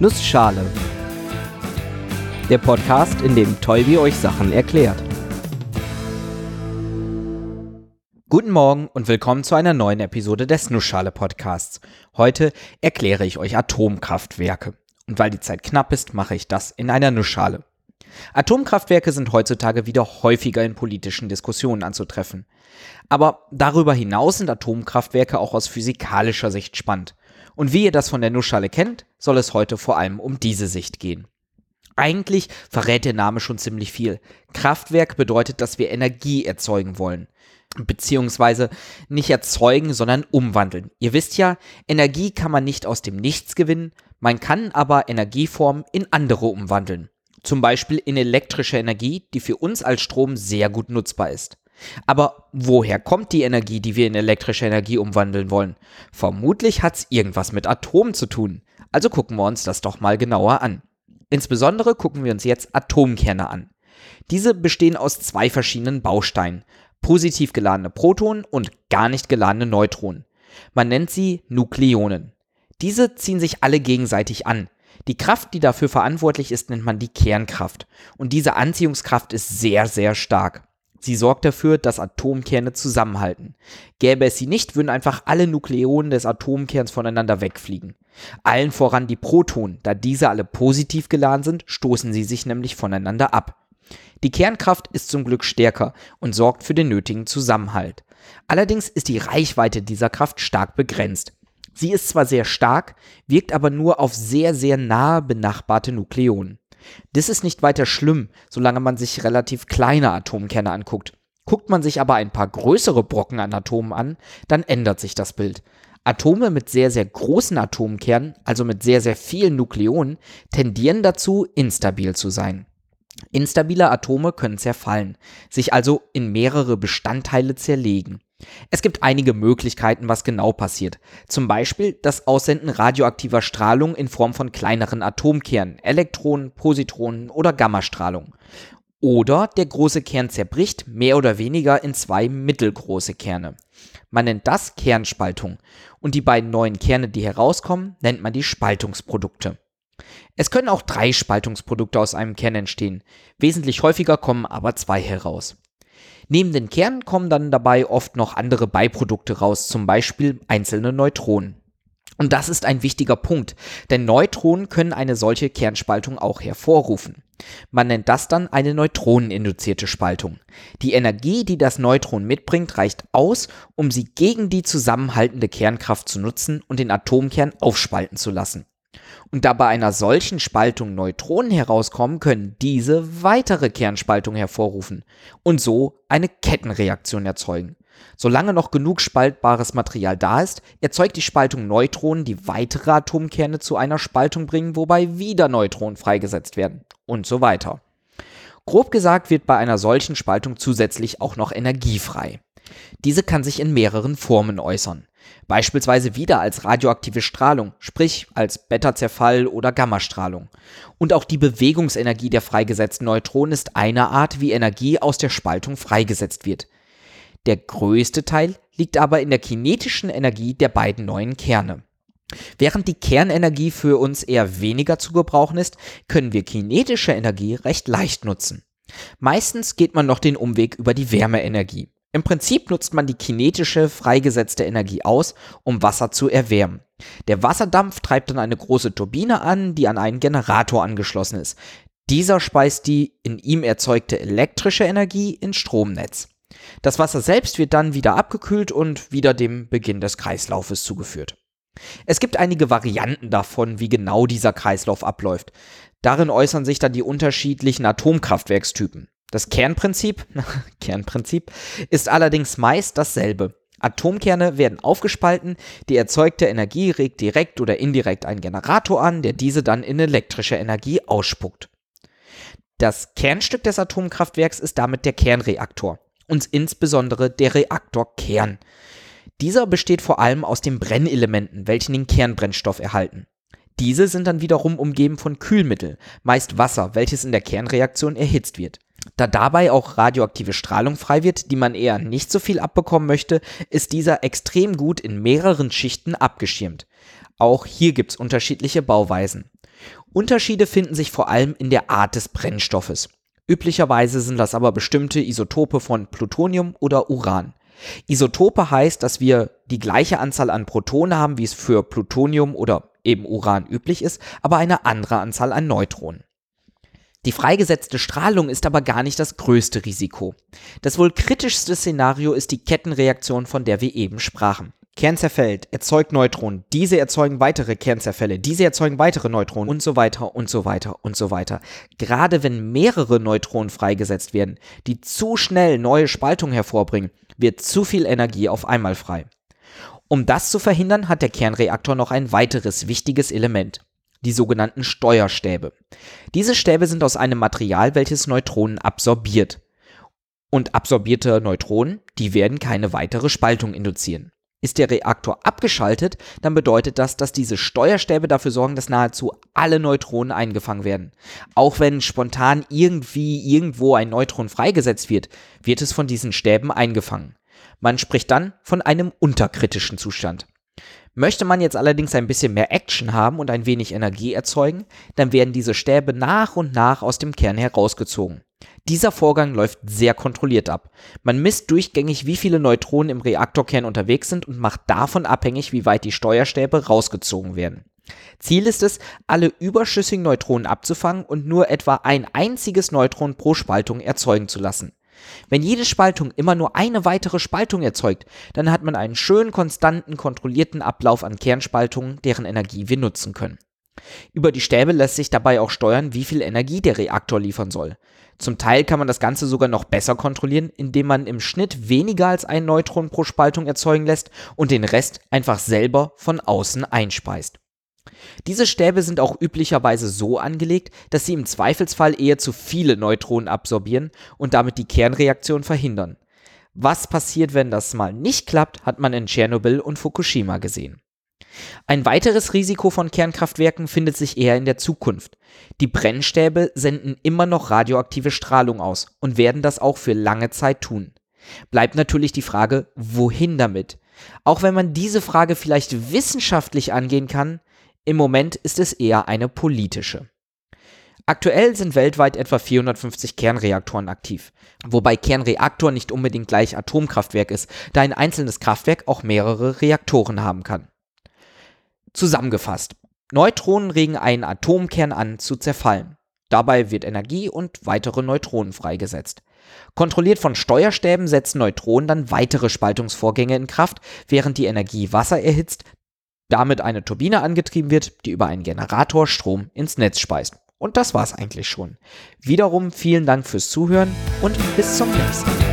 Nussschale. Der Podcast, in dem Tolbi euch Sachen erklärt. Guten Morgen und willkommen zu einer neuen Episode des Nussschale Podcasts. Heute erkläre ich euch Atomkraftwerke. Und weil die Zeit knapp ist, mache ich das in einer Nussschale. Atomkraftwerke sind heutzutage wieder häufiger in politischen Diskussionen anzutreffen. Aber darüber hinaus sind Atomkraftwerke auch aus physikalischer Sicht spannend. Und wie ihr das von der Nussschale kennt, soll es heute vor allem um diese Sicht gehen. Eigentlich verrät der Name schon ziemlich viel. Kraftwerk bedeutet, dass wir Energie erzeugen wollen. Beziehungsweise nicht erzeugen, sondern umwandeln. Ihr wisst ja, Energie kann man nicht aus dem Nichts gewinnen, man kann aber Energieformen in andere umwandeln. Zum Beispiel in elektrische Energie, die für uns als Strom sehr gut nutzbar ist. Aber woher kommt die Energie, die wir in elektrische Energie umwandeln wollen? Vermutlich hat es irgendwas mit Atomen zu tun. Also gucken wir uns das doch mal genauer an. Insbesondere gucken wir uns jetzt Atomkerne an. Diese bestehen aus zwei verschiedenen Bausteinen. Positiv geladene Protonen und gar nicht geladene Neutronen. Man nennt sie Nukleonen. Diese ziehen sich alle gegenseitig an. Die Kraft, die dafür verantwortlich ist, nennt man die Kernkraft. Und diese Anziehungskraft ist sehr, sehr stark. Sie sorgt dafür, dass Atomkerne zusammenhalten. Gäbe es sie nicht, würden einfach alle Nukleonen des Atomkerns voneinander wegfliegen. Allen voran die Protonen, da diese alle positiv geladen sind, stoßen sie sich nämlich voneinander ab. Die Kernkraft ist zum Glück stärker und sorgt für den nötigen Zusammenhalt. Allerdings ist die Reichweite dieser Kraft stark begrenzt. Sie ist zwar sehr stark, wirkt aber nur auf sehr, sehr nahe benachbarte Nukleonen. Das ist nicht weiter schlimm, solange man sich relativ kleine Atomkerne anguckt. Guckt man sich aber ein paar größere Brocken an Atomen an, dann ändert sich das Bild. Atome mit sehr, sehr großen Atomkernen, also mit sehr, sehr vielen Nukleonen, tendieren dazu, instabil zu sein. Instabile Atome können zerfallen, sich also in mehrere Bestandteile zerlegen. Es gibt einige Möglichkeiten, was genau passiert. Zum Beispiel das Aussenden radioaktiver Strahlung in Form von kleineren Atomkernen, Elektronen, Positronen oder Gammastrahlung. Oder der große Kern zerbricht mehr oder weniger in zwei mittelgroße Kerne. Man nennt das Kernspaltung. Und die beiden neuen Kerne, die herauskommen, nennt man die Spaltungsprodukte. Es können auch drei Spaltungsprodukte aus einem Kern entstehen. Wesentlich häufiger kommen aber zwei heraus. Neben den Kernen kommen dann dabei oft noch andere Beiprodukte raus, zum Beispiel einzelne Neutronen. Und das ist ein wichtiger Punkt, denn Neutronen können eine solche Kernspaltung auch hervorrufen. Man nennt das dann eine neutroneninduzierte Spaltung. Die Energie, die das Neutron mitbringt, reicht aus, um sie gegen die zusammenhaltende Kernkraft zu nutzen und den Atomkern aufspalten zu lassen. Und da bei einer solchen Spaltung Neutronen herauskommen, können diese weitere Kernspaltung hervorrufen und so eine Kettenreaktion erzeugen. Solange noch genug spaltbares Material da ist, erzeugt die Spaltung Neutronen, die weitere Atomkerne zu einer Spaltung bringen, wobei wieder Neutronen freigesetzt werden und so weiter. Grob gesagt wird bei einer solchen Spaltung zusätzlich auch noch Energie frei. Diese kann sich in mehreren Formen äußern. Beispielsweise wieder als radioaktive Strahlung, sprich als Beta-Zerfall oder Gammastrahlung. Und auch die Bewegungsenergie der freigesetzten Neutronen ist eine Art, wie Energie aus der Spaltung freigesetzt wird. Der größte Teil liegt aber in der kinetischen Energie der beiden neuen Kerne. Während die Kernenergie für uns eher weniger zu gebrauchen ist, können wir kinetische Energie recht leicht nutzen. Meistens geht man noch den Umweg über die Wärmeenergie. Im Prinzip nutzt man die kinetische freigesetzte Energie aus, um Wasser zu erwärmen. Der Wasserdampf treibt dann eine große Turbine an, die an einen Generator angeschlossen ist. Dieser speist die in ihm erzeugte elektrische Energie ins Stromnetz. Das Wasser selbst wird dann wieder abgekühlt und wieder dem Beginn des Kreislaufes zugeführt. Es gibt einige Varianten davon, wie genau dieser Kreislauf abläuft. Darin äußern sich dann die unterschiedlichen Atomkraftwerkstypen. Das Kernprinzip, Kernprinzip ist allerdings meist dasselbe. Atomkerne werden aufgespalten, die erzeugte Energie regt direkt oder indirekt einen Generator an, der diese dann in elektrische Energie ausspuckt. Das Kernstück des Atomkraftwerks ist damit der Kernreaktor und insbesondere der Reaktorkern. Dieser besteht vor allem aus den Brennelementen, welche den Kernbrennstoff erhalten. Diese sind dann wiederum umgeben von Kühlmittel, meist Wasser, welches in der Kernreaktion erhitzt wird. Da dabei auch radioaktive Strahlung frei wird, die man eher nicht so viel abbekommen möchte, ist dieser extrem gut in mehreren Schichten abgeschirmt. Auch hier gibt es unterschiedliche Bauweisen. Unterschiede finden sich vor allem in der Art des Brennstoffes. Üblicherweise sind das aber bestimmte Isotope von Plutonium oder Uran. Isotope heißt, dass wir die gleiche Anzahl an Protonen haben, wie es für Plutonium oder eben Uran üblich ist, aber eine andere Anzahl an Neutronen. Die freigesetzte Strahlung ist aber gar nicht das größte Risiko. Das wohl kritischste Szenario ist die Kettenreaktion, von der wir eben sprachen. Kern zerfällt, erzeugt Neutronen, diese erzeugen weitere Kernzerfälle, diese erzeugen weitere Neutronen und so weiter und so weiter und so weiter. Gerade wenn mehrere Neutronen freigesetzt werden, die zu schnell neue Spaltungen hervorbringen, wird zu viel Energie auf einmal frei. Um das zu verhindern, hat der Kernreaktor noch ein weiteres wichtiges Element, die sogenannten Steuerstäbe. Diese Stäbe sind aus einem Material, welches Neutronen absorbiert. Und absorbierte Neutronen, die werden keine weitere Spaltung induzieren. Ist der Reaktor abgeschaltet, dann bedeutet das, dass diese Steuerstäbe dafür sorgen, dass nahezu alle Neutronen eingefangen werden. Auch wenn spontan irgendwie irgendwo ein Neutron freigesetzt wird, wird es von diesen Stäben eingefangen. Man spricht dann von einem unterkritischen Zustand. Möchte man jetzt allerdings ein bisschen mehr Action haben und ein wenig Energie erzeugen, dann werden diese Stäbe nach und nach aus dem Kern herausgezogen. Dieser Vorgang läuft sehr kontrolliert ab. Man misst durchgängig, wie viele Neutronen im Reaktorkern unterwegs sind und macht davon abhängig, wie weit die Steuerstäbe rausgezogen werden. Ziel ist es, alle überschüssigen Neutronen abzufangen und nur etwa ein einziges Neutron pro Spaltung erzeugen zu lassen. Wenn jede Spaltung immer nur eine weitere Spaltung erzeugt, dann hat man einen schön konstanten, kontrollierten Ablauf an Kernspaltungen, deren Energie wir nutzen können. Über die Stäbe lässt sich dabei auch steuern, wie viel Energie der Reaktor liefern soll. Zum Teil kann man das Ganze sogar noch besser kontrollieren, indem man im Schnitt weniger als ein Neutron pro Spaltung erzeugen lässt und den Rest einfach selber von außen einspeist. Diese Stäbe sind auch üblicherweise so angelegt, dass sie im Zweifelsfall eher zu viele Neutronen absorbieren und damit die Kernreaktion verhindern. Was passiert, wenn das mal nicht klappt, hat man in Tschernobyl und Fukushima gesehen. Ein weiteres Risiko von Kernkraftwerken findet sich eher in der Zukunft. Die Brennstäbe senden immer noch radioaktive Strahlung aus und werden das auch für lange Zeit tun. Bleibt natürlich die Frage, wohin damit? Auch wenn man diese Frage vielleicht wissenschaftlich angehen kann, im Moment ist es eher eine politische. Aktuell sind weltweit etwa 450 Kernreaktoren aktiv, wobei Kernreaktor nicht unbedingt gleich Atomkraftwerk ist, da ein einzelnes Kraftwerk auch mehrere Reaktoren haben kann. Zusammengefasst. Neutronen regen einen Atomkern an zu zerfallen. Dabei wird Energie und weitere Neutronen freigesetzt. Kontrolliert von Steuerstäben setzen Neutronen dann weitere Spaltungsvorgänge in Kraft, während die Energie Wasser erhitzt, damit eine Turbine angetrieben wird, die über einen Generator Strom ins Netz speist. Und das war's eigentlich schon. Wiederum vielen Dank fürs Zuhören und bis zum nächsten Mal.